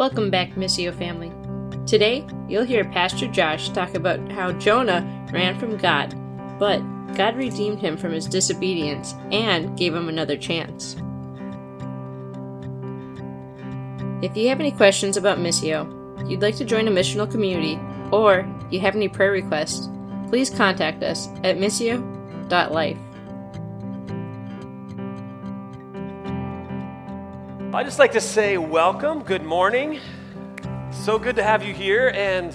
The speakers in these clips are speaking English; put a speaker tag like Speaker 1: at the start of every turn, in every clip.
Speaker 1: Welcome back, Missio family. Today, you'll hear Pastor Josh talk about how Jonah ran from God, but God redeemed him from his disobedience and gave him another chance. If you have any questions about Missio, you'd like to join a missional community, or you have any prayer requests, please contact us at missio.life.
Speaker 2: I'd just like to say welcome, good morning. So good to have you here. And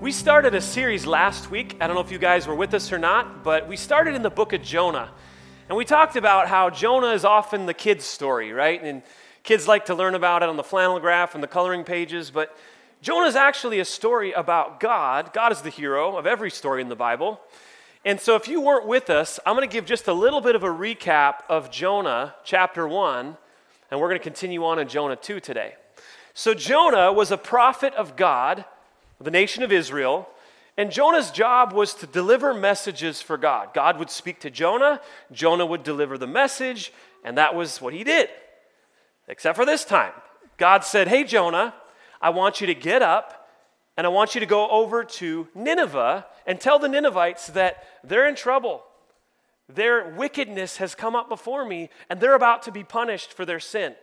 Speaker 2: we started a series last week. I don't know if you guys were with us or not, but we started in the book of Jonah. And we talked about how Jonah is often the kid's story, right? And kids like to learn about it on the flannel graph and the coloring pages, but Jonah is actually a story about God. God is the hero of every story in the Bible. And so, if you weren't with us, I'm going to give just a little bit of a recap of Jonah chapter 1, and we're going to continue on in Jonah 2 today. So, Jonah was a prophet of God, the nation of Israel, and Jonah's job was to deliver messages for God. God would speak to Jonah, Jonah would deliver the message, and that was what he did. Except for this time. God said, Hey, Jonah, I want you to get up and I want you to go over to Nineveh and tell the Ninevites that they're in trouble. Their wickedness has come up before me and they're about to be punished for their sin.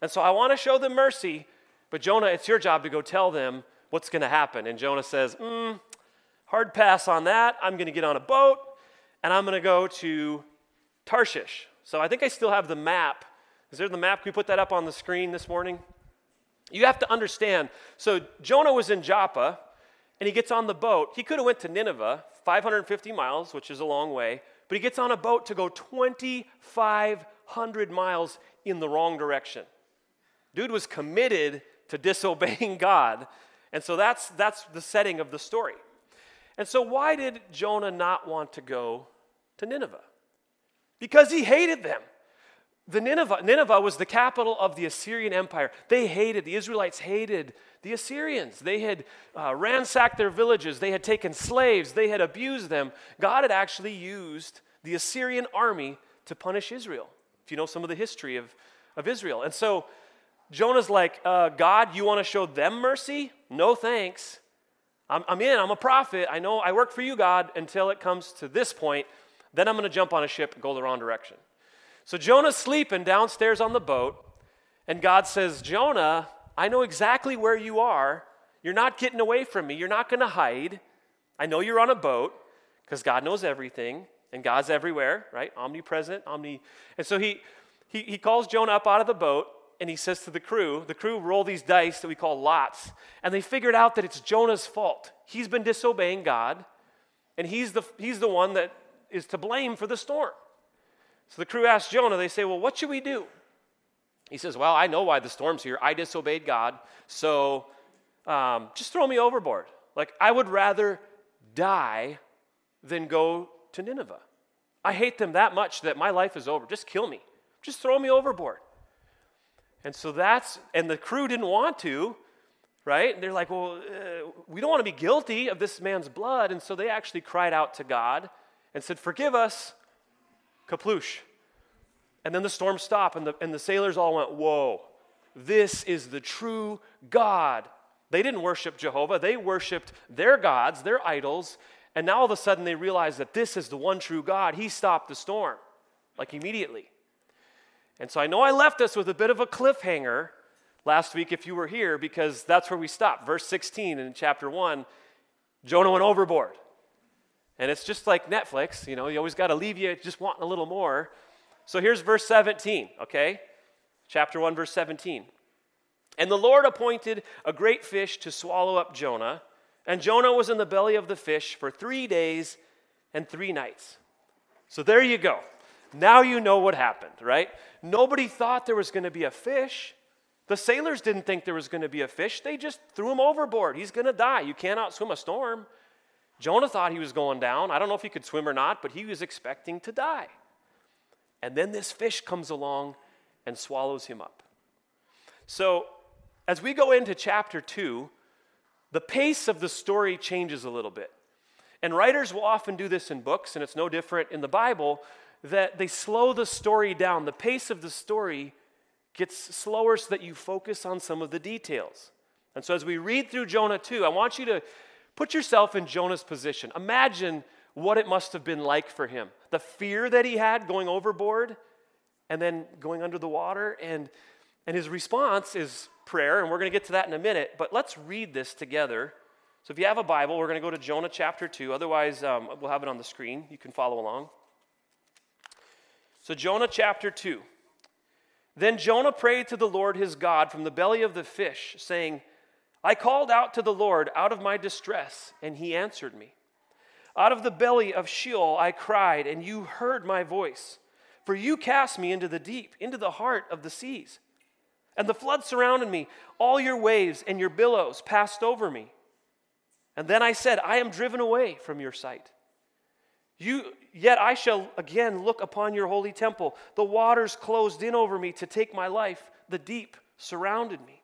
Speaker 2: And so I want to show them mercy, but Jonah, it's your job to go tell them what's going to happen. And Jonah says, mm, hard pass on that. I'm going to get on a boat and I'm going to go to Tarshish. So I think I still have the map. Is there the map? Can we put that up on the screen this morning? You have to understand. So Jonah was in Joppa, and he gets on the boat. He could have went to Nineveh, 550 miles, which is a long way, but he gets on a boat to go 2,500 miles in the wrong direction. Dude was committed to disobeying God, and so that's that's the setting of the story. And so, why did Jonah not want to go to Nineveh? Because he hated them the Nineveh, Nineveh was the capital of the Assyrian Empire. They hated, the Israelites hated the Assyrians. They had uh, ransacked their villages, they had taken slaves, they had abused them. God had actually used the Assyrian army to punish Israel, if you know some of the history of, of Israel. And so Jonah's like, uh, God, you want to show them mercy? No thanks. I'm, I'm in, I'm a prophet. I know I work for you, God, until it comes to this point. Then I'm going to jump on a ship and go the wrong direction. So Jonah's sleeping downstairs on the boat, and God says, Jonah, I know exactly where you are. You're not getting away from me. You're not going to hide. I know you're on a boat because God knows everything, and God's everywhere, right? Omnipresent, omni. And so he, he, he calls Jonah up out of the boat, and he says to the crew, the crew roll these dice that we call lots, and they figured out that it's Jonah's fault. He's been disobeying God, and he's the, he's the one that is to blame for the storm. So the crew asks Jonah, they say, Well, what should we do? He says, Well, I know why the storm's here. I disobeyed God, so um, just throw me overboard. Like, I would rather die than go to Nineveh. I hate them that much that my life is over. Just kill me. Just throw me overboard. And so that's, and the crew didn't want to, right? And they're like, well, uh, we don't want to be guilty of this man's blood. And so they actually cried out to God and said, Forgive us kaploosh. And then the storm stopped, and the, and the sailors all went, Whoa, this is the true God. They didn't worship Jehovah, they worshiped their gods, their idols, and now all of a sudden they realize that this is the one true God. He stopped the storm, like immediately. And so I know I left us with a bit of a cliffhanger last week if you were here, because that's where we stopped. Verse 16 in chapter 1 Jonah went overboard. And it's just like Netflix, you know, you always got to leave you just wanting a little more. So here's verse 17, okay? Chapter 1, verse 17. And the Lord appointed a great fish to swallow up Jonah, and Jonah was in the belly of the fish for three days and three nights. So there you go. Now you know what happened, right? Nobody thought there was going to be a fish. The sailors didn't think there was going to be a fish. They just threw him overboard. He's going to die. You cannot swim a storm. Jonah thought he was going down. I don't know if he could swim or not, but he was expecting to die. And then this fish comes along and swallows him up. So, as we go into chapter 2, the pace of the story changes a little bit. And writers will often do this in books, and it's no different in the Bible, that they slow the story down. The pace of the story gets slower so that you focus on some of the details. And so as we read through Jonah 2, I want you to put yourself in Jonah's position. Imagine what it must have been like for him. The fear that he had going overboard and then going under the water. And, and his response is prayer, and we're going to get to that in a minute. But let's read this together. So if you have a Bible, we're going to go to Jonah chapter 2. Otherwise, um, we'll have it on the screen. You can follow along. So, Jonah chapter 2. Then Jonah prayed to the Lord his God from the belly of the fish, saying, I called out to the Lord out of my distress, and he answered me. Out of the belly of Sheol I cried, and you heard my voice. For you cast me into the deep, into the heart of the seas. And the flood surrounded me. All your waves and your billows passed over me. And then I said, I am driven away from your sight. You, yet I shall again look upon your holy temple. The waters closed in over me to take my life. The deep surrounded me.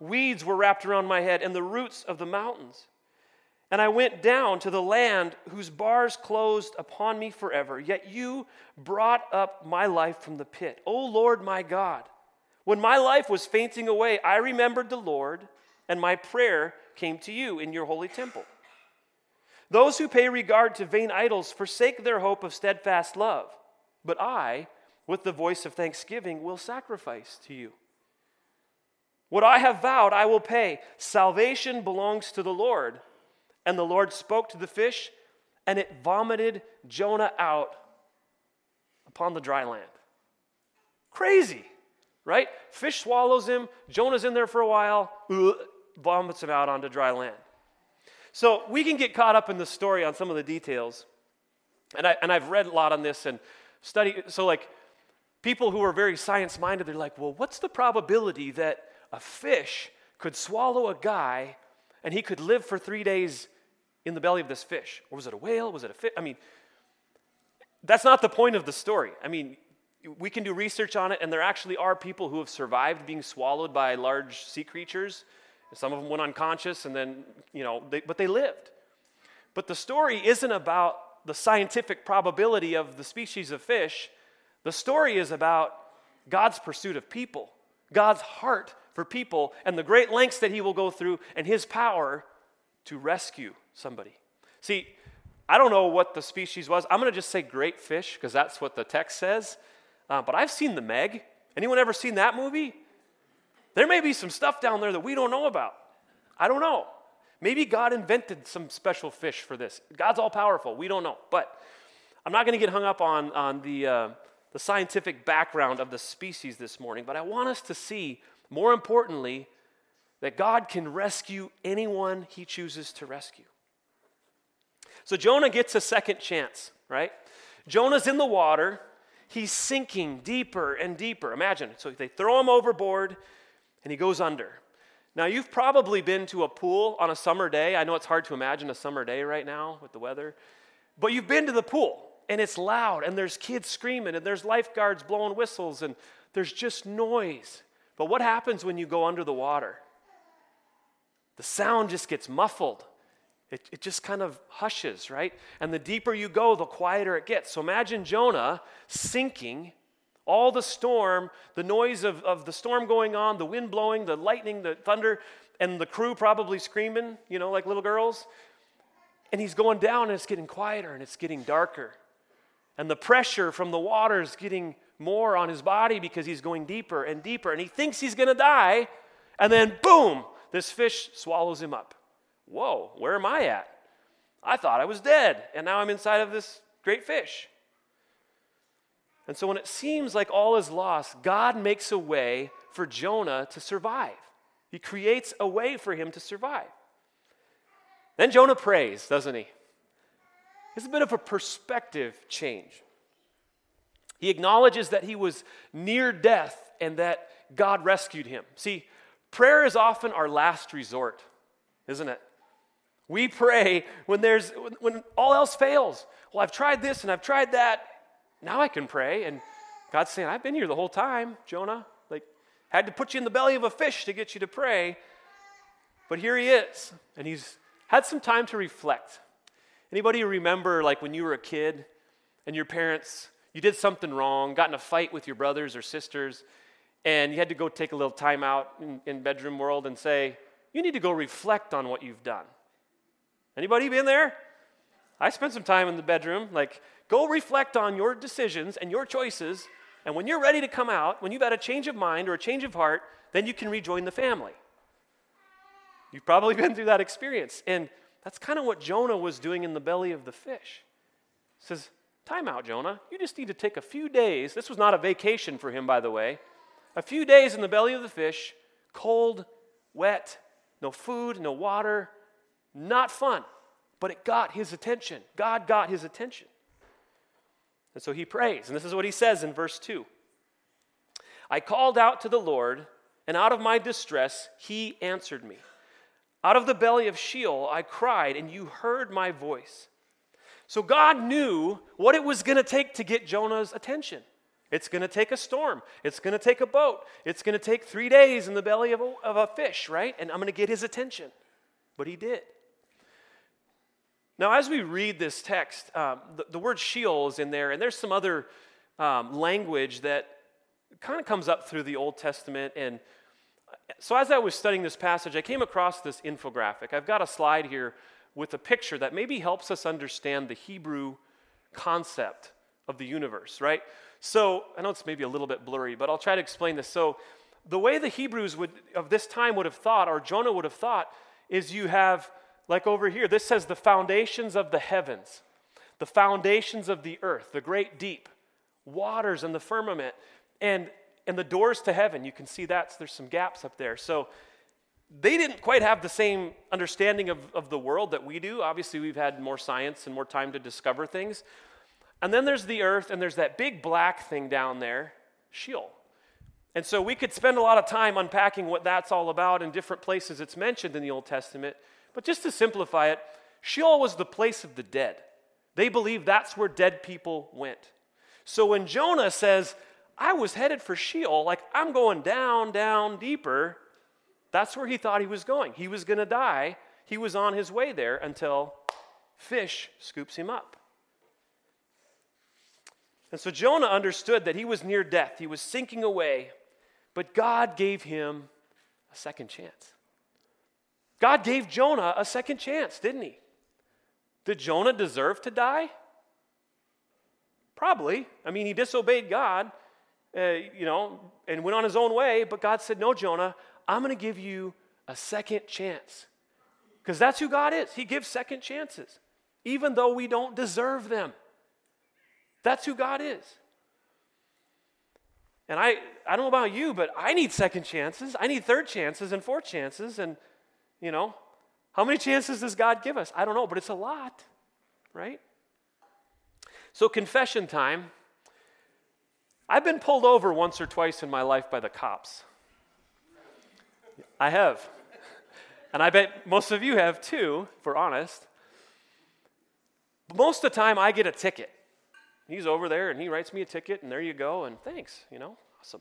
Speaker 2: Weeds were wrapped around my head, and the roots of the mountains. And I went down to the land whose bars closed upon me forever. Yet you brought up my life from the pit. O Lord my God, when my life was fainting away, I remembered the Lord, and my prayer came to you in your holy temple. Those who pay regard to vain idols forsake their hope of steadfast love. But I, with the voice of thanksgiving, will sacrifice to you. What I have vowed, I will pay. Salvation belongs to the Lord. And the Lord spoke to the fish, and it vomited Jonah out upon the dry land. Crazy, right? Fish swallows him. Jonah's in there for a while, vomits him out onto dry land. So we can get caught up in the story on some of the details. And, I, and I've read a lot on this and study. So, like, people who are very science minded, they're like, well, what's the probability that a fish could swallow a guy and he could live for three days in the belly of this fish? Or was it a whale? Was it a fish? I mean, that's not the point of the story. I mean, we can do research on it, and there actually are people who have survived being swallowed by large sea creatures. Some of them went unconscious, and then, you know, they, but they lived. But the story isn't about the scientific probability of the species of fish. The story is about God's pursuit of people, God's heart for people, and the great lengths that He will go through, and His power to rescue somebody. See, I don't know what the species was. I'm going to just say great fish because that's what the text says. Uh, but I've seen the Meg. Anyone ever seen that movie? There may be some stuff down there that we don't know about. I don't know. Maybe God invented some special fish for this. God's all powerful. We don't know. But I'm not going to get hung up on, on the, uh, the scientific background of the species this morning, but I want us to see, more importantly, that God can rescue anyone he chooses to rescue. So Jonah gets a second chance, right? Jonah's in the water. He's sinking deeper and deeper. Imagine. So they throw him overboard and he goes under. Now, you've probably been to a pool on a summer day. I know it's hard to imagine a summer day right now with the weather, but you've been to the pool and it's loud and there's kids screaming and there's lifeguards blowing whistles and there's just noise. But what happens when you go under the water? the sound just gets muffled. It, it just kind of hushes, right? And the deeper you go, the quieter it gets. So imagine Jonah sinking, all the storm, the noise of, of the storm going on, the wind blowing, the lightning, the thunder, and the crew probably screaming, you know, like little girls. And he's going down and it's getting quieter and it's getting darker. And the pressure from the water is getting more on his body because he's going deeper and deeper. And he thinks he's going to die. And then, boom, this fish swallows him up. Whoa, where am I at? I thought I was dead, and now I'm inside of this great fish. And so when it seems like all is lost, God makes a way for Jonah to survive. He creates a way for him to survive. Then Jonah prays, doesn't he? It's a bit of a perspective change. He acknowledges that he was near death and that God rescued him. See, Prayer is often our last resort, isn't it? We pray when there's when, all else fails. Well, I've tried this and I've tried that. Now I can pray. And God's saying, I've been here the whole time, Jonah. Like, had to put you in the belly of a fish to get you to pray. But here he is, and he's had some time to reflect. Anybody remember, like, when you were a kid and your parents, you did something wrong, got in a fight with your brothers or sisters, and you had to go take a little time out in, in bedroom world and say, you need to go reflect on what you've done. Anybody been there? I spent some time in the bedroom. Like, go reflect on your decisions and your choices. And when you're ready to come out, when you've had a change of mind or a change of heart, then you can rejoin the family. You've probably been through that experience. And that's kind of what Jonah was doing in the belly of the fish. He says, Time out, Jonah. You just need to take a few days. This was not a vacation for him, by the way. A few days in the belly of the fish, cold, wet, no food, no water, not fun. But it got his attention. God got his attention. And so he prays. And this is what he says in verse 2 I called out to the Lord, and out of my distress, he answered me. Out of the belly of Sheol, I cried, and you heard my voice. So God knew what it was going to take to get Jonah's attention. It's going to take a storm. It's going to take a boat. It's going to take three days in the belly of a, of a fish, right? And I'm going to get his attention. But he did. Now, as we read this text, um, the, the, word Sheol is in there, and there's some other um, language that kind of comes up through the Old Testament. And so, as I was studying this passage, I came across this infographic. I've got a slide here with a picture that maybe helps us understand the Hebrew concept of the universe, right? So, I know it's maybe a little bit blurry, but I'll try to explain this. So, the way the Hebrews would, of this time would have thought, or Jonah would have thought, is you have like over here, this says the foundations of the heavens, the foundations of the earth, the great deep, waters and the firmament, and, and the doors to heaven. You can see that. So there's some gaps up there. So they didn't quite have the same understanding of, of the world that we do. Obviously, we've had more science and more time to discover things. And then there's the earth, and there's that big black thing down there, Sheol. And so we could spend a lot of time unpacking what that's all about in different places it's mentioned in the Old Testament. But just to simplify it, Sheol was the place of the dead. They believed that's where dead people went. So when Jonah says, I was headed for Sheol, like I'm going down, down, deeper, that's where he thought he was going. He was going to die. He was on his way there until fish scoops him up. And so Jonah understood that he was near death, he was sinking away, but God gave him a second chance. God gave Jonah a second chance, didn't he? Did Jonah deserve to die? Probably. I mean, he disobeyed God, uh, you know, and went on his own way, but God said, No, Jonah, I'm going to give you a second chance. Because that's who God is. He gives second chances, even though we don't deserve them. That's who God is. And I, I don't know about you, but I need second chances. I need third chances and fourth chances. And you know, how many chances does God give us? I don't know, but it's a lot, right? So, confession time. I've been pulled over once or twice in my life by the cops. I have. And I bet most of you have too, if we're honest. But most of the time, I get a ticket. He's over there and he writes me a ticket, and there you go, and thanks, you know, awesome.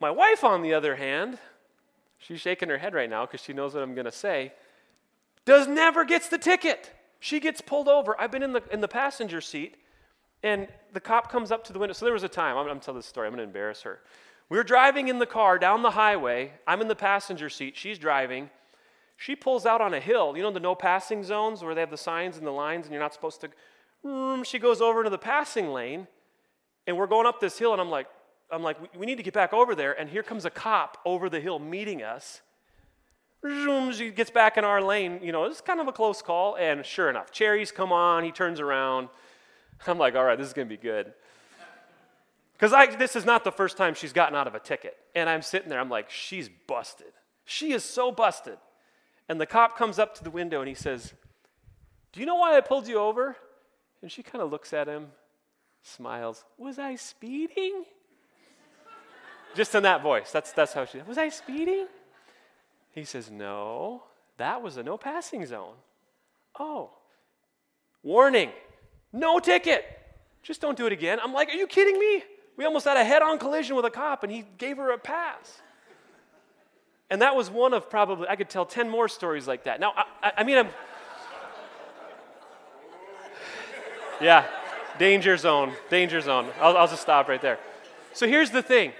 Speaker 2: My wife, on the other hand, she's shaking her head right now because she knows what I'm going to say, does never gets the ticket. She gets pulled over. I've been in the, in the passenger seat, and the cop comes up to the window. So there was a time, I'm, I'm telling this story, I'm going to embarrass her. We are driving in the car down the highway. I'm in the passenger seat. She's driving. She pulls out on a hill. You know the no passing zones where they have the signs and the lines and you're not supposed to. Mm, she goes over into the passing lane, and we're going up this hill, and I'm like, I'm like, we need to get back over there. And here comes a cop over the hill meeting us. She gets back in our lane. You know, it's kind of a close call. And sure enough, cherries come on. He turns around. I'm like, all right, this is going to be good. Because this is not the first time she's gotten out of a ticket. And I'm sitting there, I'm like, she's busted. She is so busted. And the cop comes up to the window and he says, Do you know why I pulled you over? And she kind of looks at him, smiles. Was I speeding? Just in that voice. That's, that's how she, was I speeding? He says, no, that was a no passing zone. Oh, warning, no ticket. Just don't do it again. I'm like, are you kidding me? We almost had a head on collision with a cop and he gave her a pass. And that was one of probably, I could tell 10 more stories like that. Now, I, I mean, I'm. Yeah, danger zone, danger zone. I'll, I'll just stop right there. So here's the thing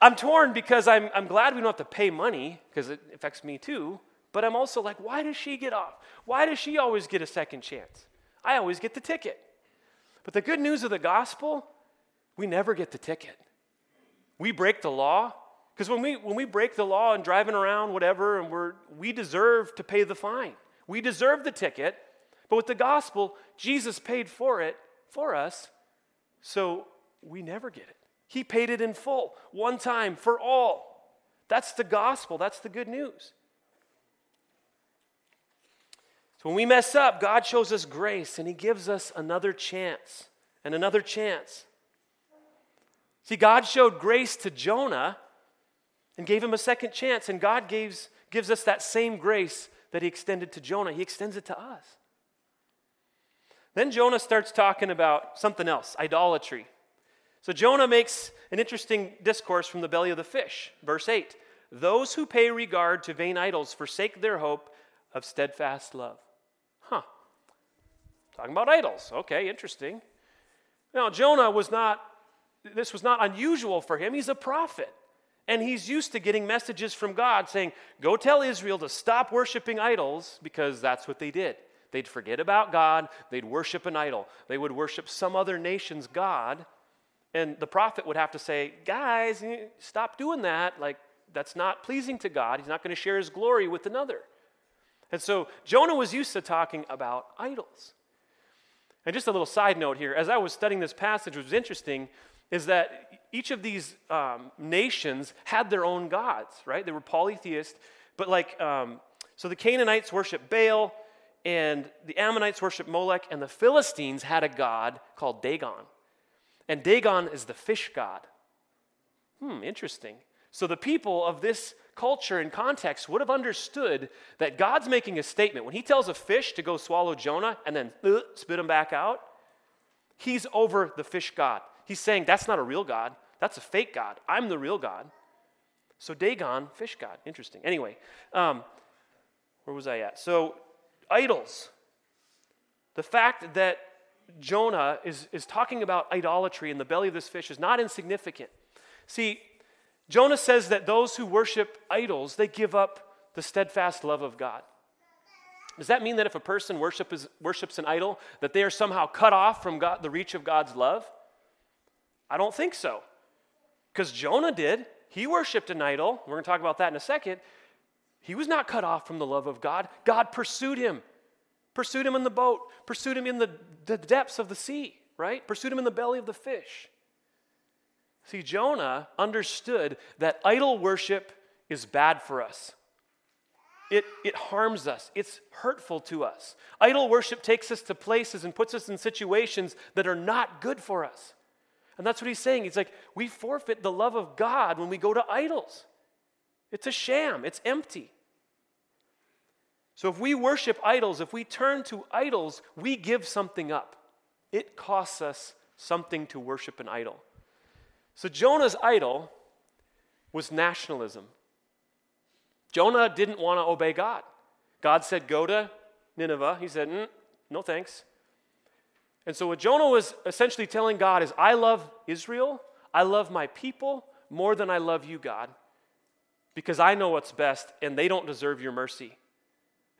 Speaker 2: I'm torn because I'm, I'm glad we don't have to pay money because it affects me too. But I'm also like, why does she get off? Why does she always get a second chance? I always get the ticket. But the good news of the gospel, we never get the ticket. We break the law. Because when we, when we break the law and driving around, whatever, and we're, we deserve to pay the fine. We deserve the ticket. But with the gospel, Jesus paid for it for us, so we never get it. He paid it in full, one time for all. That's the gospel. That's the good news. So when we mess up, God shows us grace and He gives us another chance and another chance. See, God showed grace to Jonah and gave him a second chance, and God gives, gives us that same grace that He extended to Jonah. He extends it to us. Then Jonah starts talking about something else idolatry. So Jonah makes an interesting discourse from the belly of the fish. Verse 8 Those who pay regard to vain idols forsake their hope of steadfast love. Huh. Talking about idols. Okay, interesting. Now, Jonah was not, this was not unusual for him. He's a prophet. And he's used to getting messages from God saying, Go tell Israel to stop worshiping idols because that's what they did. They'd forget about God, they'd worship an idol, they would worship some other nation's God. And the prophet would have to say, Guys, eh, stop doing that. Like, that's not pleasing to God. He's not going to share his glory with another. And so Jonah was used to talking about idols. And just a little side note here as I was studying this passage, what was interesting is that each of these um, nations had their own gods, right? They were polytheist, but like, um, so the Canaanites worship Baal, and the Ammonites worship Molech, and the Philistines had a god called Dagon. And Dagon is the fish god. Hmm, interesting. So the people of this culture and context would have understood that God's making a statement. When he tells a fish to go swallow Jonah and then uh, spit him back out, he's over the fish God. He's saying, That's not a real God. That's a fake God. I'm the real God. So Dagon, fish God. Interesting. Anyway, um, where was I at? So, idols. The fact that Jonah is, is talking about idolatry in the belly of this fish is not insignificant. See, Jonah says that those who worship idols, they give up the steadfast love of God. Does that mean that if a person worship is, worships an idol, that they are somehow cut off from God, the reach of God's love? I don't think so. Because Jonah did. He worshiped an idol. We're going to talk about that in a second. He was not cut off from the love of God. God pursued him, pursued him in the boat, pursued him in the, the depths of the sea, right? Pursued him in the belly of the fish. See, Jonah understood that idol worship is bad for us. It, it harms us. It's hurtful to us. Idol worship takes us to places and puts us in situations that are not good for us. And that's what he's saying. He's like, we forfeit the love of God when we go to idols. It's a sham, it's empty. So if we worship idols, if we turn to idols, we give something up. It costs us something to worship an idol. So Jonah's idol was nationalism. Jonah didn't want to obey God. God said, Go to Nineveh. He said, mm, No thanks. And so what Jonah was essentially telling God is, I love Israel, I love my people more than I love you, God, because I know what's best and they don't deserve your mercy.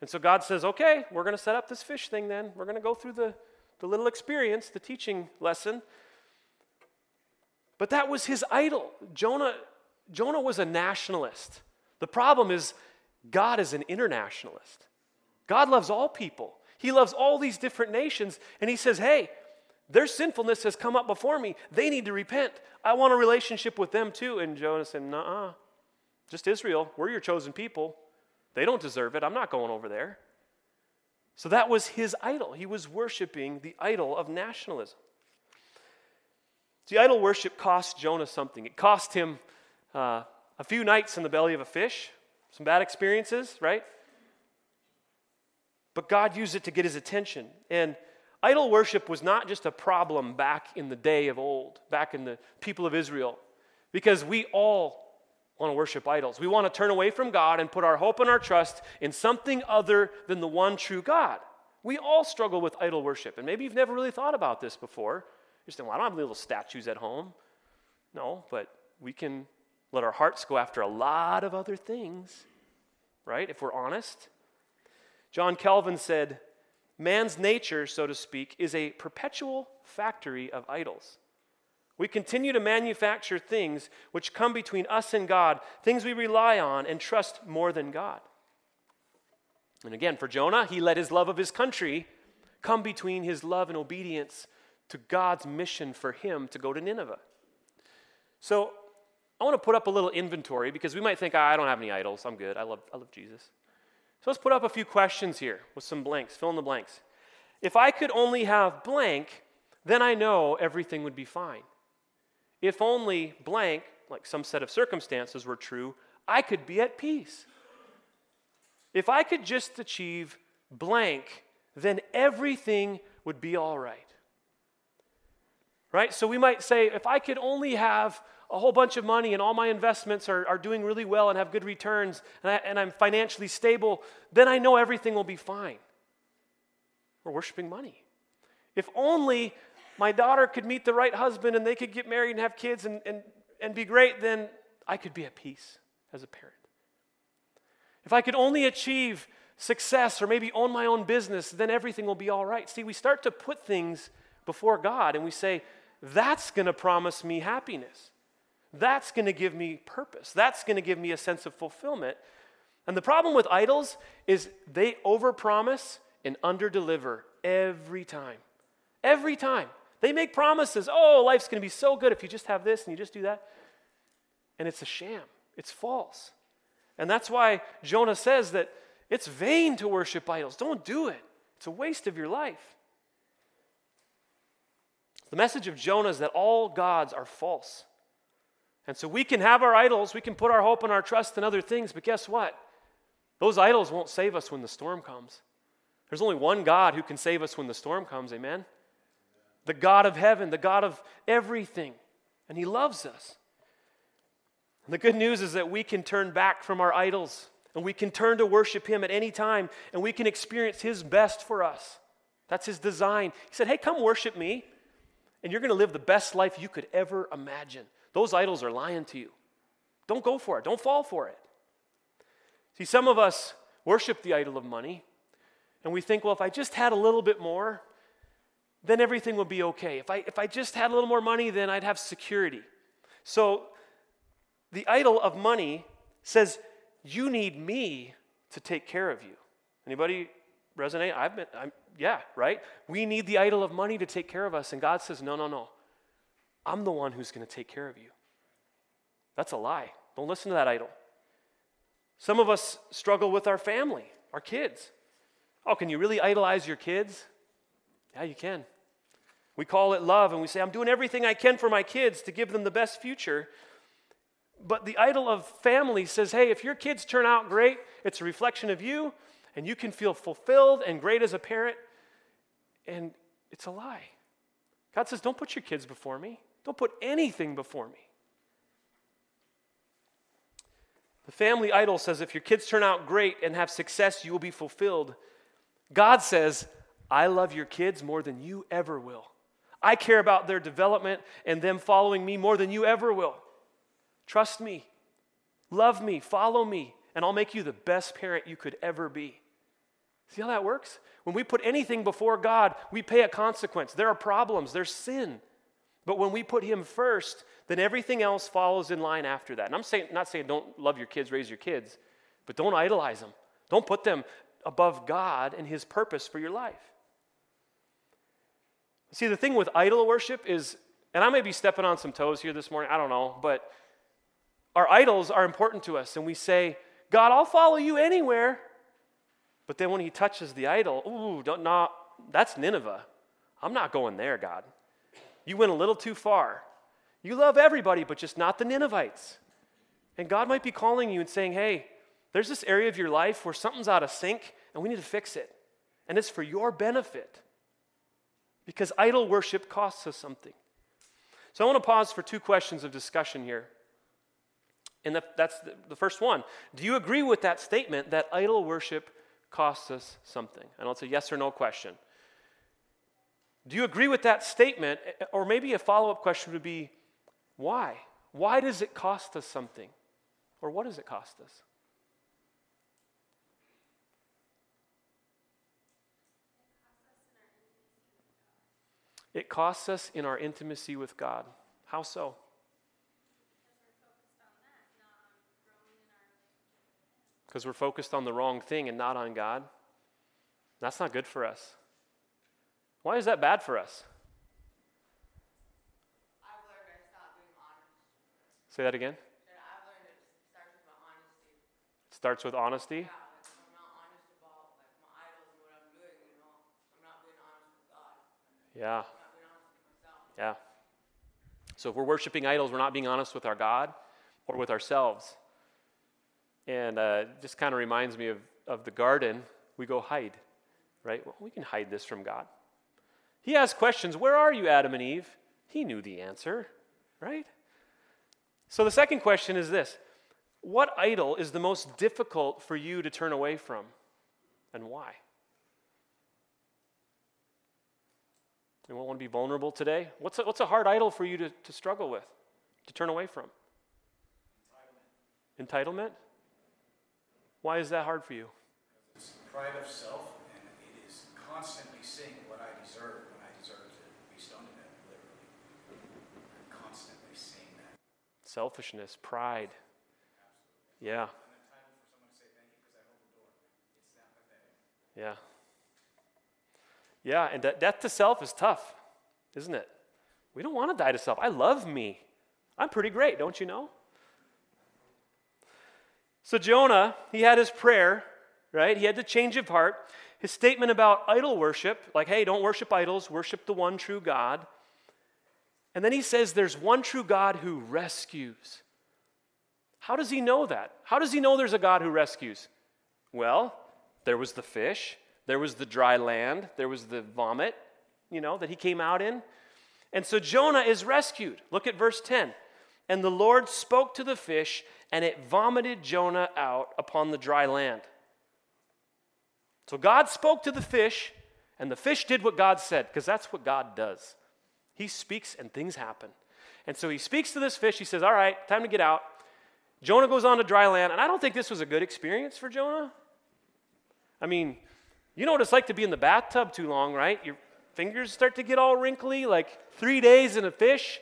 Speaker 2: And so God says, Okay, we're going to set up this fish thing then. We're going to go through the, the little experience, the teaching lesson. But that was his idol. Jonah, Jonah was a nationalist. The problem is, God is an internationalist. God loves all people, He loves all these different nations, and He says, hey, their sinfulness has come up before me. They need to repent. I want a relationship with them too. And Jonah said, nah, just Israel. We're your chosen people. They don't deserve it. I'm not going over there. So that was his idol. He was worshiping the idol of nationalism. See, idol worship cost Jonah something. It cost him uh, a few nights in the belly of a fish, some bad experiences, right? But God used it to get his attention. And idol worship was not just a problem back in the day of old, back in the people of Israel, because we all want to worship idols. We want to turn away from God and put our hope and our trust in something other than the one true God. We all struggle with idol worship. And maybe you've never really thought about this before. You're saying, well, I don't have little statues at home. No, but we can let our hearts go after a lot of other things, right? If we're honest. John Calvin said, Man's nature, so to speak, is a perpetual factory of idols. We continue to manufacture things which come between us and God, things we rely on and trust more than God. And again, for Jonah, he let his love of his country come between his love and obedience to God's mission for him to go to Nineveh. So I want to put up a little inventory because we might think, oh, I don't have any idols. I'm good. I love, I love Jesus. So let's put up a few questions here with some blanks. Fill in the blanks. If I could only have blank, then I know everything would be fine. If only blank, like some set of circumstances were true, I could be at peace. If I could just achieve blank, then everything would be all right. Right? So we might say, if I could only have a whole bunch of money and all my investments are, are doing really well and have good returns and, I, and I'm financially stable, then I know everything will be fine. We're worshiping money. If only my daughter could meet the right husband and they could get married and have kids and, and, and be great, then I could be at peace as a parent. If I could only achieve success or maybe own my own business, then everything will be all right. See, we start to put things before God and we say, that's going to promise me happiness. That's going to give me purpose. That's going to give me a sense of fulfillment. And the problem with idols is they overpromise and underdeliver every time. Every time. They make promises. Oh, life's going to be so good if you just have this and you just do that. And it's a sham. It's false. And that's why Jonah says that it's vain to worship idols. Don't do it. It's a waste of your life. The message of Jonah is that all gods are false. And so we can have our idols, we can put our hope and our trust in other things, but guess what? Those idols won't save us when the storm comes. There's only one God who can save us when the storm comes, amen? The God of heaven, the God of everything. And He loves us. And the good news is that we can turn back from our idols and we can turn to worship Him at any time and we can experience His best for us. That's His design. He said, Hey, come worship me, and you're going to live the best life you could ever imagine. Those idols are lying to you. Don't go for it, don't fall for it. See, some of us worship the idol of money, and we think, well, if I just had a little bit more, then everything would be okay. If I, if I just had a little more money, then I'd have security. So the idol of money says, you need me to take care of you. Anybody resonate? I've been, I'm, yeah, right? We need the idol of money to take care of us. And God says, no, no, no. I'm the one who's going to take care of you. That's a lie. Don't listen to that idol. Some of us struggle with our family, our kids. Oh, can you really idolize your kids? Yeah, you can. We call it love and we say, I'm doing everything I can for my kids to give them the best future. But the idol of family says, hey, if your kids turn out great, it's a reflection of you, and you can feel fulfilled and great as a parent. And it's a lie. God says, don't put your kids before me. Don't put anything before me. The family idol says if your kids turn out great and have success, you will be fulfilled. God says, I love your kids more than you ever will. I care about their development and them following me more than you ever will. Trust me, love me, follow me, and I'll make you the best parent you could ever be. See how that works? When we put anything before God, we pay a consequence. There are problems, there's sin. But when we put Him first, then everything else follows in line after that. And I'm saying, not saying don't love your kids, raise your kids, but don't idolize them. Don't put them above God and His purpose for your life. See, the thing with idol worship is, and I may be stepping on some toes here this morning, I don't know, but our idols are important to us, and we say, God, I'll follow you anywhere. But then when he touches the idol, ooh, don't not that's Nineveh. I'm not going there, God. You went a little too far. You love everybody, but just not the Ninevites. And God might be calling you and saying, hey, there's this area of your life where something's out of sync and we need to fix it. And it's for your benefit. Because idol worship costs us something. So I want to pause for two questions of discussion here. And that's the, the first one. Do you agree with that statement that idol worship costs us something? And it's a yes or no question. Do you agree with that statement? Or maybe a follow up question would be why? Why does it cost us something? Or what does it cost us? It costs us in our intimacy with God. How so? Because we're focused on the wrong thing and not on God. That's not good for us. Why is that bad for us? Say that again. It starts with honesty. Yeah. Yeah. So if we're worshiping idols, we're not being honest with our God or with ourselves. And uh, just kind of reminds me of, of the garden. We go hide, right? Well, we can hide this from God. He asked questions Where are you, Adam and Eve? He knew the answer, right? So the second question is this What idol is the most difficult for you to turn away from, and why? Anyone want to be vulnerable today? What's a, what's a hard idol for you to, to struggle with, to turn away from? Entitlement. Entitlement? Why is that hard for you?
Speaker 3: It's pride of self, and it is constantly saying what I deserve when I deserve to be stoned to death, literally. I'm constantly saying that.
Speaker 2: Selfishness, pride. Yeah.
Speaker 3: I'm entitled for someone to say thank you because I hold the door. It's that pathetic.
Speaker 2: Yeah. Yeah, and de- death to self is tough, isn't it? We don't want to die to self. I love me. I'm pretty great, don't you know? So Jonah, he had his prayer, right? He had the change of heart. His statement about idol worship, like, hey, don't worship idols, worship the one true God. And then he says there's one true God who rescues. How does he know that? How does he know there's a God who rescues? Well, there was the fish, there was the dry land, there was the vomit, you know, that he came out in. And so Jonah is rescued. Look at verse 10. And the Lord spoke to the fish, and it vomited Jonah out upon the dry land. So God spoke to the fish, and the fish did what God said, because that's what God does. He speaks, and things happen. And so he speaks to this fish. He says, All right, time to get out. Jonah goes on to dry land, and I don't think this was a good experience for Jonah. I mean, you know what it's like to be in the bathtub too long, right? Your fingers start to get all wrinkly, like three days in a fish.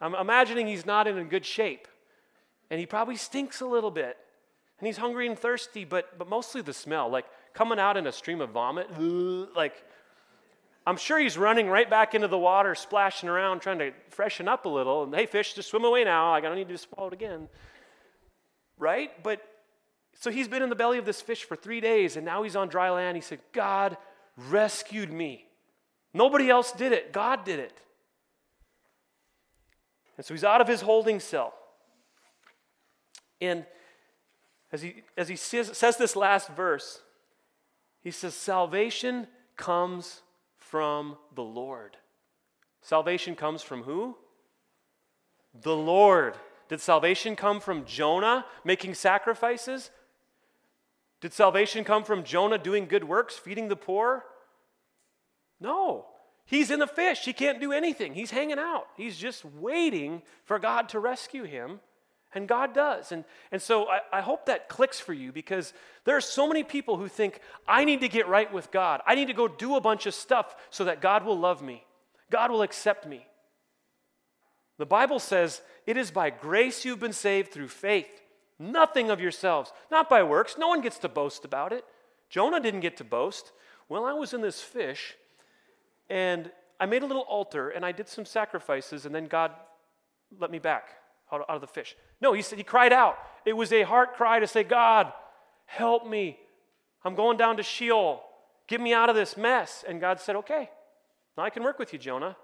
Speaker 2: I'm imagining he's not in good shape. And he probably stinks a little bit. And he's hungry and thirsty, but, but mostly the smell, like coming out in a stream of vomit. Like, I'm sure he's running right back into the water, splashing around, trying to freshen up a little. And hey, fish, just swim away now. I don't need to swallow it again. Right? But so he's been in the belly of this fish for three days, and now he's on dry land. He said, God rescued me. Nobody else did it, God did it. And so he's out of his holding cell. And as he, as he says, says this last verse, he says, Salvation comes from the Lord. Salvation comes from who? The Lord. Did salvation come from Jonah making sacrifices? Did salvation come from Jonah doing good works, feeding the poor? No. He's in the fish. He can't do anything. He's hanging out. He's just waiting for God to rescue him. And God does. And, and so I, I hope that clicks for you because there are so many people who think, I need to get right with God. I need to go do a bunch of stuff so that God will love me, God will accept me. The Bible says, It is by grace you've been saved through faith, nothing of yourselves, not by works. No one gets to boast about it. Jonah didn't get to boast. Well, I was in this fish and I made a little altar and I did some sacrifices, and then God let me back out, of the fish. No, he said he cried out. It was a heart cry to say, God, help me. I'm going down to Sheol. Get me out of this mess. And God said, Okay, now I can work with you, Jonah.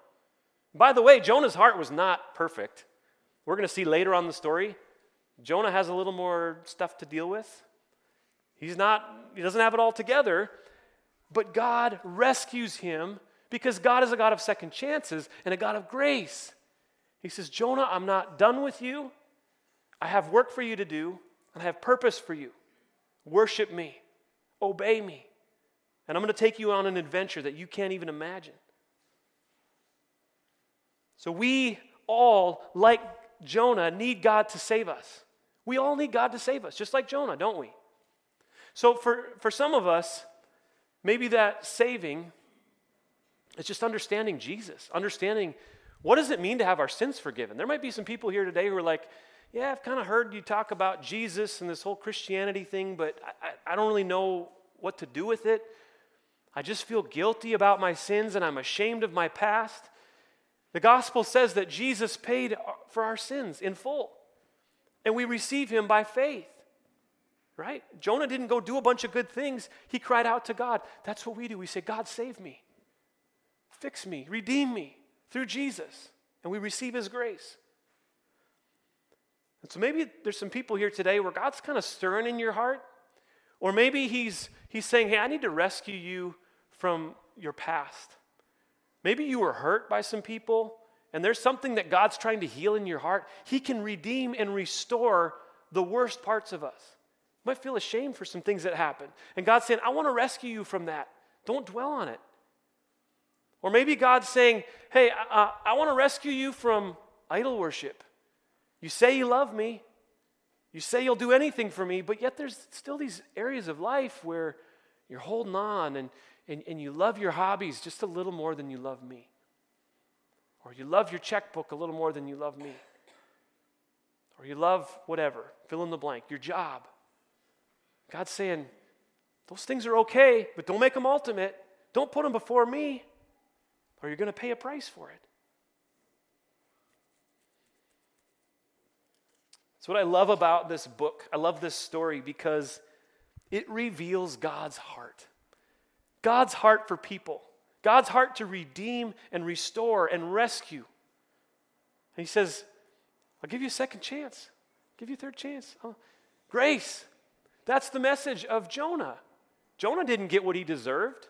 Speaker 2: By the way, Jonah's heart was not perfect. We're going to see later on the story. Jonah has a little more stuff to deal with. He's not, he doesn't have it all together, but God rescues him because God is a God of second chances and a God of grace. He says, Jonah, I'm not done with you. I have work for you to do, and I have purpose for you. Worship me, obey me, and I'm going to take you on an adventure that you can't even imagine. So we all, like Jonah need God to save us. We all need God to save us, just like Jonah, don't we? So for, for some of us, maybe that saving is just understanding Jesus, understanding what does it mean to have our sins forgiven. There might be some people here today who are like, yeah, I've kind of heard you talk about Jesus and this whole Christianity thing, but I, I don't really know what to do with it. I just feel guilty about my sins and I'm ashamed of my past. The gospel says that Jesus paid for our sins in full, and we receive him by faith. Right? Jonah didn't go do a bunch of good things. He cried out to God. That's what we do. We say, God, save me, fix me, redeem me through Jesus. And we receive his grace. And so maybe there's some people here today where God's kind of stirring in your heart. Or maybe he's, he's saying, hey, I need to rescue you from your past. Maybe you were hurt by some people, and there's something that God's trying to heal in your heart. He can redeem and restore the worst parts of us. You might feel ashamed for some things that happened. And God's saying, I want to rescue you from that. Don't dwell on it. Or maybe God's saying, Hey, uh, I want to rescue you from idol worship. You say you love me, you say you'll do anything for me, but yet there's still these areas of life where you're holding on and, and, and you love your hobbies just a little more than you love me. Or you love your checkbook a little more than you love me. Or you love whatever, fill in the blank, your job. God's saying, those things are okay, but don't make them ultimate. Don't put them before me, or you're going to pay a price for it. That's what I love about this book. I love this story because it reveals God's heart. God's heart for people, God's heart to redeem and restore and rescue. And he says, I'll give you a second chance, I'll give you a third chance. Oh, grace. That's the message of Jonah. Jonah didn't get what he deserved.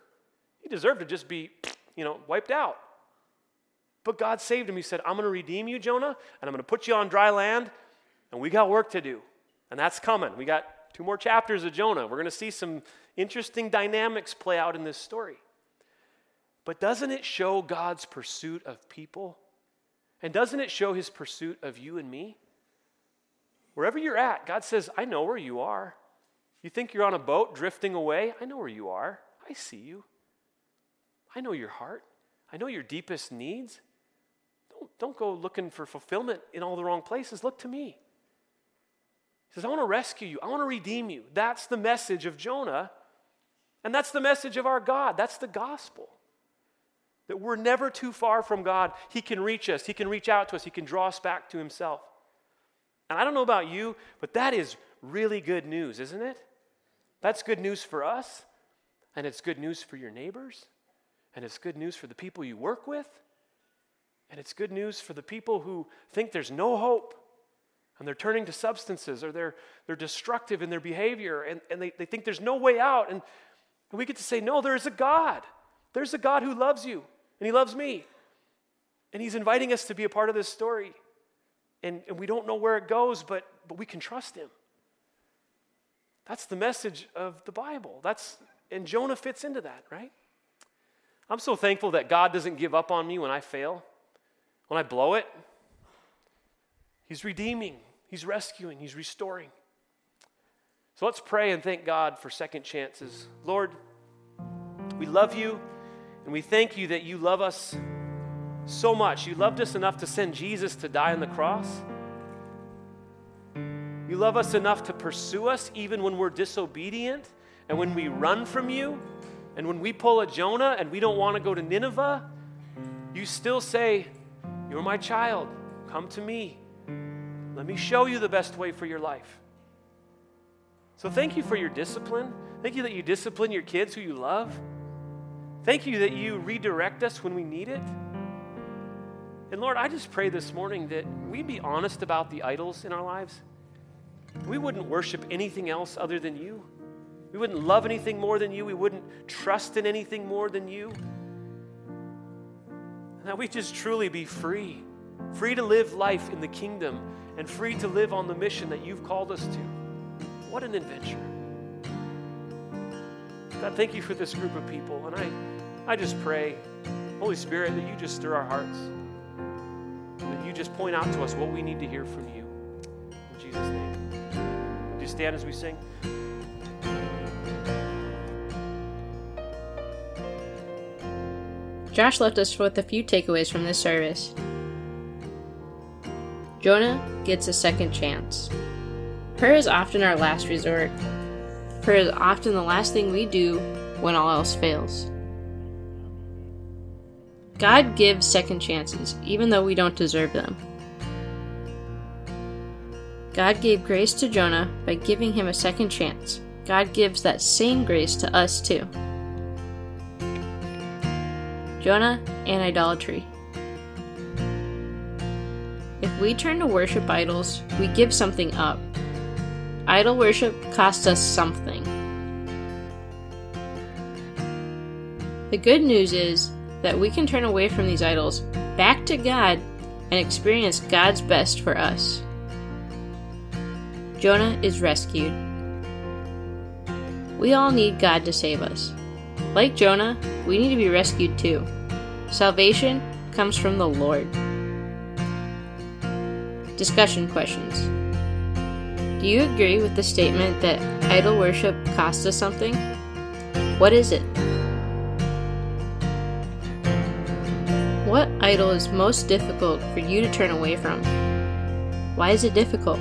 Speaker 2: He deserved to just be, you know, wiped out. But God saved him. He said, I'm going to redeem you, Jonah, and I'm going to put you on dry land, and we got work to do. And that's coming. We got two more chapters of Jonah. We're going to see some interesting dynamics play out in this story. But doesn't it show God's pursuit of people? And doesn't it show his pursuit of you and me? Wherever you're at, God says, I know where you are. You think you're on a boat drifting away? I know where you are. I see you. I know your heart. I know your deepest needs. Don't, don't go looking for fulfillment in all the wrong places. Look to me He says, I want to rescue you. I want to redeem you. That's the message of Jonah. And that's the message of our God. That's the gospel. That we're never too far from God. He can reach us, He can reach out to us, He can draw us back to Himself. And I don't know about you, but that is really good news, isn't it? That's good news for us, and it's good news for your neighbors, and it's good news for the people you work with, and it's good news for the people who think there's no hope and they're turning to substances or they're, they're destructive in their behavior and, and they, they think there's no way out. And, we get to say, no, there is a God. There's a God who loves you and he loves me. And he's inviting us to be a part of this story. And, and we don't know where it goes, but, but we can trust him. That's the message of the Bible. That's, and Jonah fits into that, right? I'm so thankful that God doesn't give up on me when I fail, when I blow it. He's redeeming, He's rescuing, He's restoring. So let's pray and thank God for second chances. Lord, we love you and we thank you that you love us so much. You loved us enough to send Jesus to die on the cross. You love us enough to pursue us even when we're disobedient and when we run from you and when we pull a Jonah and we don't want to go to Nineveh. You still say, You're my child. Come to me. Let me show you the best way for your life. So thank you for your discipline. Thank you that you discipline your kids who you love. Thank you that you redirect us when we need it. And Lord, I just pray this morning that we'd be honest about the idols in our lives. We wouldn't worship anything else other than you. We wouldn't love anything more than you. We wouldn't trust in anything more than you. And that we just truly be free, free to live life in the kingdom and free to live on the mission that you've called us to. What an adventure. God, thank you for this group of people. And I, I just pray, Holy Spirit, that you just stir our hearts, that you just point out to us what we need to hear from you. In Jesus' name. Do you stand as we sing?
Speaker 1: Josh left us with a few takeaways from this service. Jonah gets a second chance. Prayer is often our last resort. Prayer is often the last thing we do when all else fails. God gives second chances, even though we don't deserve them. God gave grace to Jonah by giving him a second chance. God gives that same grace to us too. Jonah and idolatry. If we turn to worship idols, we give something up. Idol worship costs us something. The good news is that we can turn away from these idols back to God and experience God's best for us. Jonah is rescued. We all need God to save us. Like Jonah, we need to be rescued too. Salvation comes from the Lord. Discussion questions Do you agree with the statement that idol worship costs us something? What is it? What idol is most difficult for you to turn away from? Why is it difficult?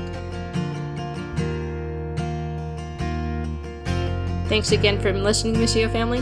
Speaker 1: Thanks again for listening, Missio family,